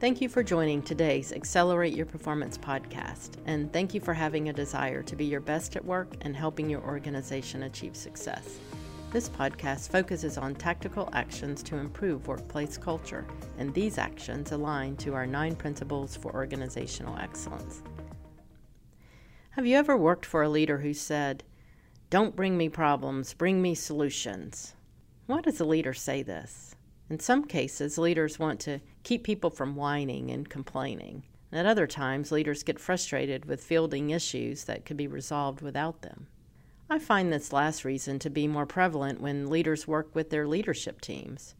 Thank you for joining today's Accelerate Your Performance podcast, and thank you for having a desire to be your best at work and helping your organization achieve success. This podcast focuses on tactical actions to improve workplace culture, and these actions align to our nine principles for organizational excellence. Have you ever worked for a leader who said, Don't bring me problems, bring me solutions? Why does a leader say this? In some cases, leaders want to keep people from whining and complaining. At other times, leaders get frustrated with fielding issues that could be resolved without them. I find this last reason to be more prevalent when leaders work with their leadership teams.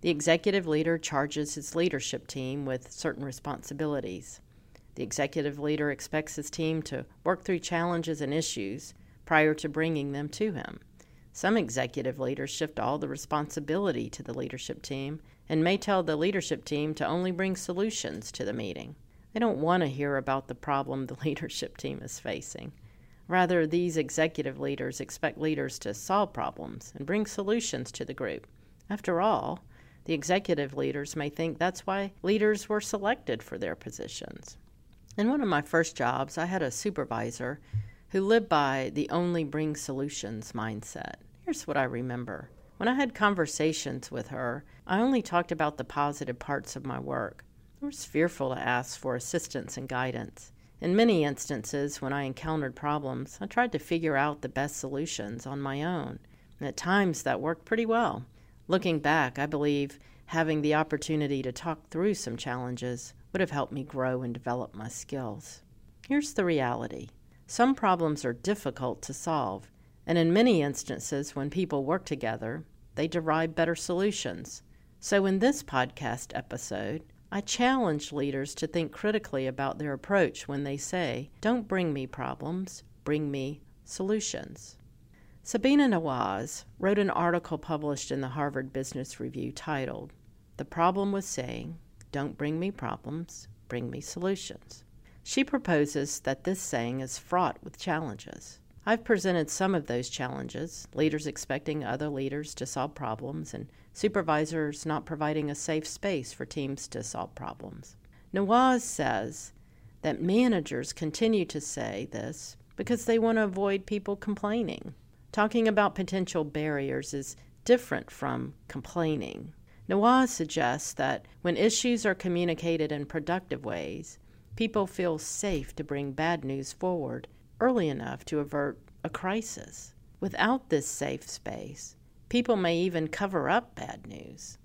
The executive leader charges his leadership team with certain responsibilities. The executive leader expects his team to work through challenges and issues prior to bringing them to him. Some executive leaders shift all the responsibility to the leadership team and may tell the leadership team to only bring solutions to the meeting. They don't want to hear about the problem the leadership team is facing. Rather, these executive leaders expect leaders to solve problems and bring solutions to the group. After all, the executive leaders may think that's why leaders were selected for their positions. In one of my first jobs, I had a supervisor who lived by the only bring solutions mindset. Here's what I remember. When I had conversations with her, I only talked about the positive parts of my work. I was fearful to ask for assistance and guidance. In many instances, when I encountered problems, I tried to figure out the best solutions on my own, and at times that worked pretty well. Looking back, I believe having the opportunity to talk through some challenges would have helped me grow and develop my skills. Here's the reality some problems are difficult to solve, and in many instances, when people work together, they derive better solutions. So, in this podcast episode, I challenge leaders to think critically about their approach when they say, Don't bring me problems, bring me solutions. Sabina Nawaz wrote an article published in the Harvard Business Review titled, The Problem with Saying, Don't Bring Me Problems, Bring Me Solutions. She proposes that this saying is fraught with challenges. I've presented some of those challenges leaders expecting other leaders to solve problems, and supervisors not providing a safe space for teams to solve problems. Nawaz says that managers continue to say this because they want to avoid people complaining. Talking about potential barriers is different from complaining. Nawaz suggests that when issues are communicated in productive ways, people feel safe to bring bad news forward early enough to avert a crisis. Without this safe space, people may even cover up bad news.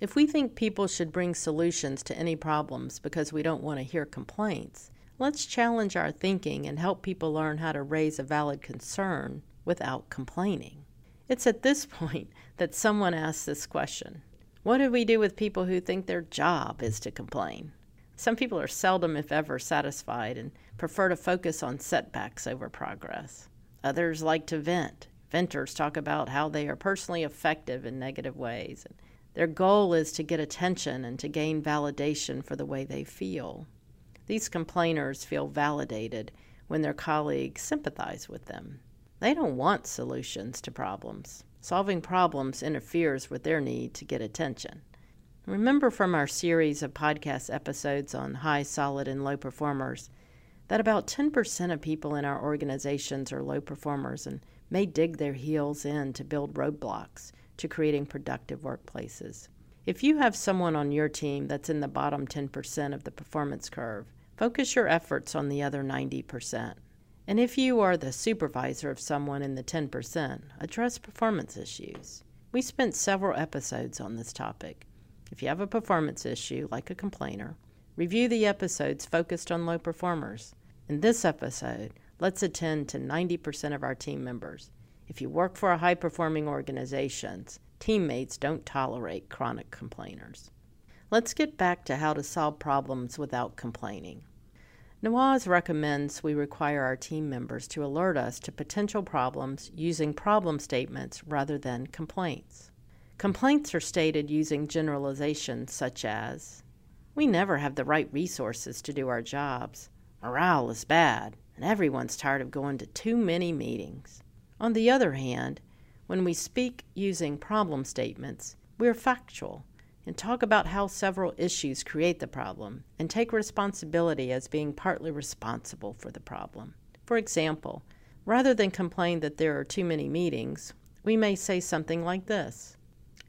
If we think people should bring solutions to any problems because we don't want to hear complaints, let's challenge our thinking and help people learn how to raise a valid concern without complaining. It's at this point that someone asks this question What do we do with people who think their job is to complain? Some people are seldom, if ever, satisfied and prefer to focus on setbacks over progress. Others like to vent. Venters talk about how they are personally effective in negative ways. Their goal is to get attention and to gain validation for the way they feel. These complainers feel validated when their colleagues sympathize with them. They don't want solutions to problems. Solving problems interferes with their need to get attention. Remember from our series of podcast episodes on high, solid, and low performers that about 10% of people in our organizations are low performers and may dig their heels in to build roadblocks to creating productive workplaces. If you have someone on your team that's in the bottom 10% of the performance curve, focus your efforts on the other 90%. And if you are the supervisor of someone in the 10%, address performance issues. We spent several episodes on this topic. If you have a performance issue, like a complainer, review the episodes focused on low performers. In this episode, let's attend to 90% of our team members. If you work for a high performing organization, teammates don't tolerate chronic complainers. Let's get back to how to solve problems without complaining. Nawaz recommends we require our team members to alert us to potential problems using problem statements rather than complaints. Complaints are stated using generalizations such as We never have the right resources to do our jobs. Morale is bad, and everyone's tired of going to too many meetings. On the other hand, when we speak using problem statements, we are factual and talk about how several issues create the problem and take responsibility as being partly responsible for the problem. For example, rather than complain that there are too many meetings, we may say something like this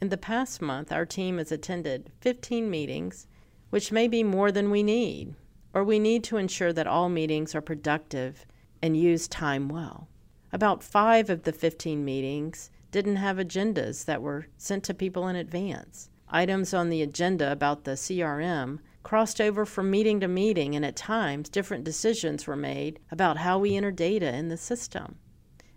In the past month, our team has attended 15 meetings, which may be more than we need, or we need to ensure that all meetings are productive and use time well. About five of the 15 meetings didn't have agendas that were sent to people in advance. Items on the agenda about the CRM crossed over from meeting to meeting, and at times different decisions were made about how we enter data in the system.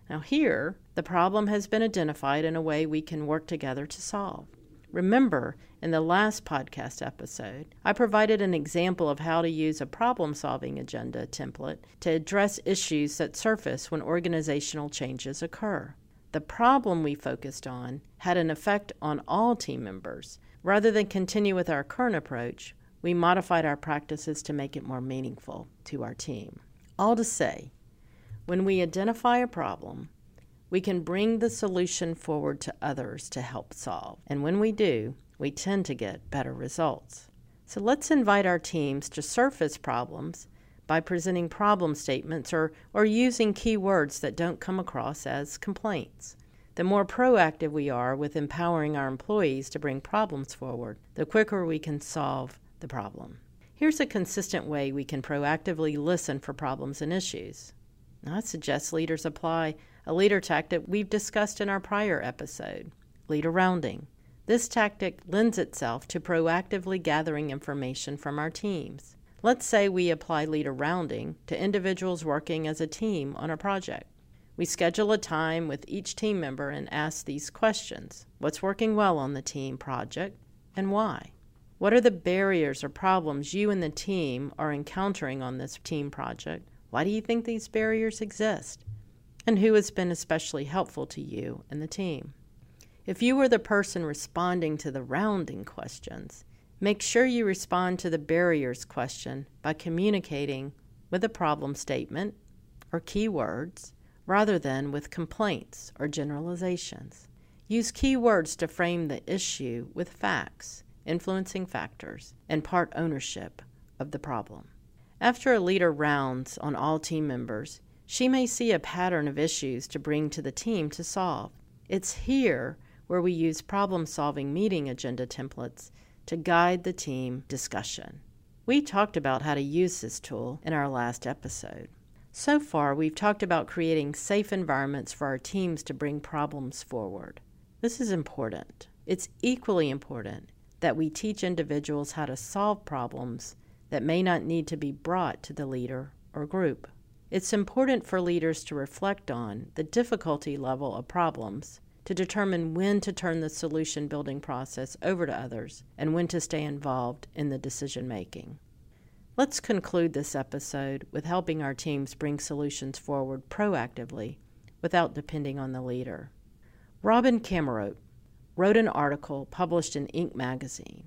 Now, here, the problem has been identified in a way we can work together to solve. Remember, in the last podcast episode, I provided an example of how to use a problem solving agenda template to address issues that surface when organizational changes occur. The problem we focused on had an effect on all team members. Rather than continue with our current approach, we modified our practices to make it more meaningful to our team. All to say, when we identify a problem, we can bring the solution forward to others to help solve. And when we do, we tend to get better results. So let's invite our teams to surface problems by presenting problem statements or, or using keywords that don't come across as complaints. The more proactive we are with empowering our employees to bring problems forward, the quicker we can solve the problem. Here's a consistent way we can proactively listen for problems and issues. I suggest leaders apply a leader tactic we've discussed in our prior episode leader rounding. This tactic lends itself to proactively gathering information from our teams. Let's say we apply leader rounding to individuals working as a team on a project. We schedule a time with each team member and ask these questions What's working well on the team project and why? What are the barriers or problems you and the team are encountering on this team project? Why do you think these barriers exist? and who has been especially helpful to you and the team. If you were the person responding to the rounding questions, make sure you respond to the barriers question by communicating with a problem statement or keywords rather than with complaints or generalizations. Use keywords to frame the issue with facts, influencing factors, and part ownership of the problem. After a leader rounds on all team members, she may see a pattern of issues to bring to the team to solve. It's here where we use problem solving meeting agenda templates to guide the team discussion. We talked about how to use this tool in our last episode. So far, we've talked about creating safe environments for our teams to bring problems forward. This is important. It's equally important that we teach individuals how to solve problems that may not need to be brought to the leader or group. It's important for leaders to reflect on the difficulty level of problems to determine when to turn the solution building process over to others and when to stay involved in the decision making. Let's conclude this episode with helping our teams bring solutions forward proactively without depending on the leader. Robin Camarote wrote an article published in Inc. magazine.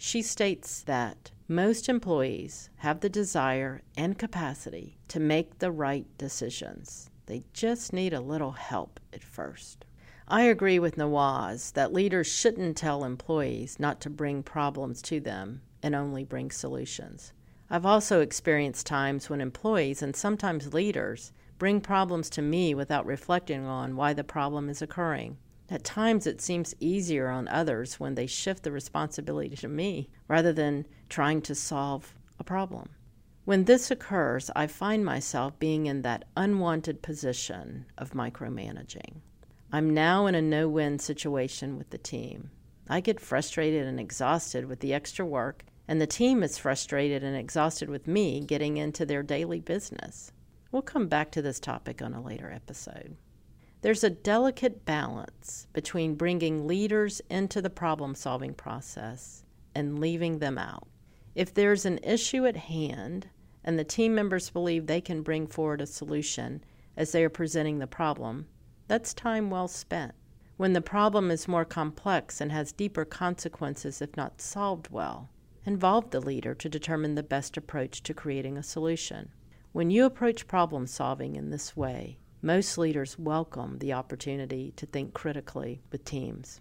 She states that most employees have the desire and capacity to make the right decisions. They just need a little help at first. I agree with Nawaz that leaders shouldn't tell employees not to bring problems to them and only bring solutions. I've also experienced times when employees and sometimes leaders bring problems to me without reflecting on why the problem is occurring. At times, it seems easier on others when they shift the responsibility to me rather than trying to solve a problem. When this occurs, I find myself being in that unwanted position of micromanaging. I'm now in a no win situation with the team. I get frustrated and exhausted with the extra work, and the team is frustrated and exhausted with me getting into their daily business. We'll come back to this topic on a later episode. There's a delicate balance between bringing leaders into the problem solving process and leaving them out. If there's an issue at hand and the team members believe they can bring forward a solution as they are presenting the problem, that's time well spent. When the problem is more complex and has deeper consequences if not solved well, involve the leader to determine the best approach to creating a solution. When you approach problem solving in this way, most leaders welcome the opportunity to think critically with teams.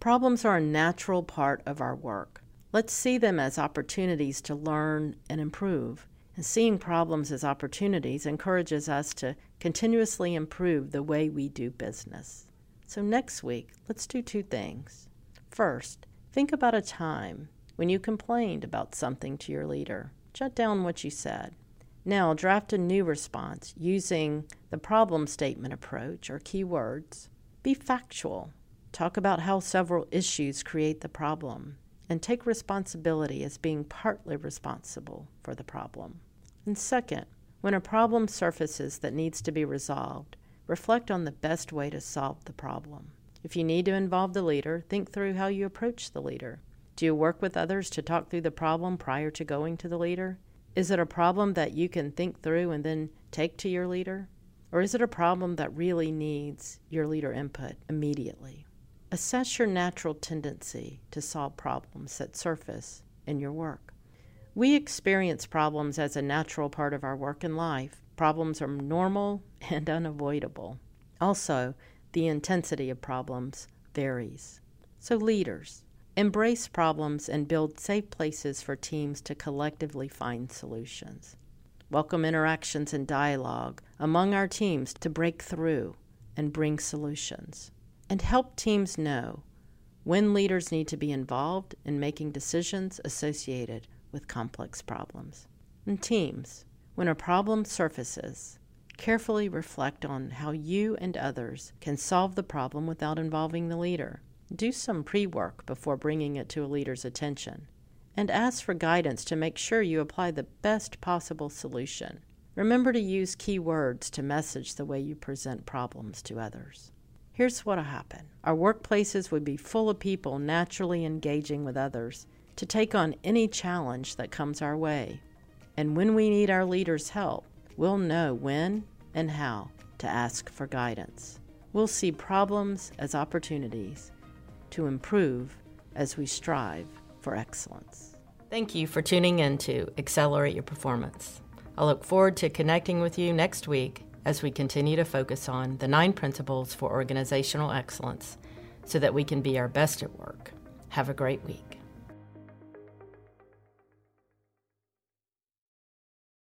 Problems are a natural part of our work. Let's see them as opportunities to learn and improve. And seeing problems as opportunities encourages us to continuously improve the way we do business. So, next week, let's do two things. First, think about a time when you complained about something to your leader. Jot down what you said. Now, draft a new response using the problem statement approach or keywords. Be factual. Talk about how several issues create the problem and take responsibility as being partly responsible for the problem. And second, when a problem surfaces that needs to be resolved, reflect on the best way to solve the problem. If you need to involve the leader, think through how you approach the leader. Do you work with others to talk through the problem prior to going to the leader? Is it a problem that you can think through and then take to your leader? Or is it a problem that really needs your leader input immediately? Assess your natural tendency to solve problems that surface in your work. We experience problems as a natural part of our work and life. Problems are normal and unavoidable. Also, the intensity of problems varies. So, leaders, Embrace problems and build safe places for teams to collectively find solutions. Welcome interactions and dialogue among our teams to break through and bring solutions. And help teams know when leaders need to be involved in making decisions associated with complex problems. And teams, when a problem surfaces, carefully reflect on how you and others can solve the problem without involving the leader. Do some pre work before bringing it to a leader's attention, and ask for guidance to make sure you apply the best possible solution. Remember to use key words to message the way you present problems to others. Here's what'll happen our workplaces would be full of people naturally engaging with others to take on any challenge that comes our way. And when we need our leaders' help, we'll know when and how to ask for guidance. We'll see problems as opportunities to improve as we strive for excellence. Thank you for tuning in to Accelerate Your Performance. I look forward to connecting with you next week as we continue to focus on the nine principles for organizational excellence so that we can be our best at work. Have a great week.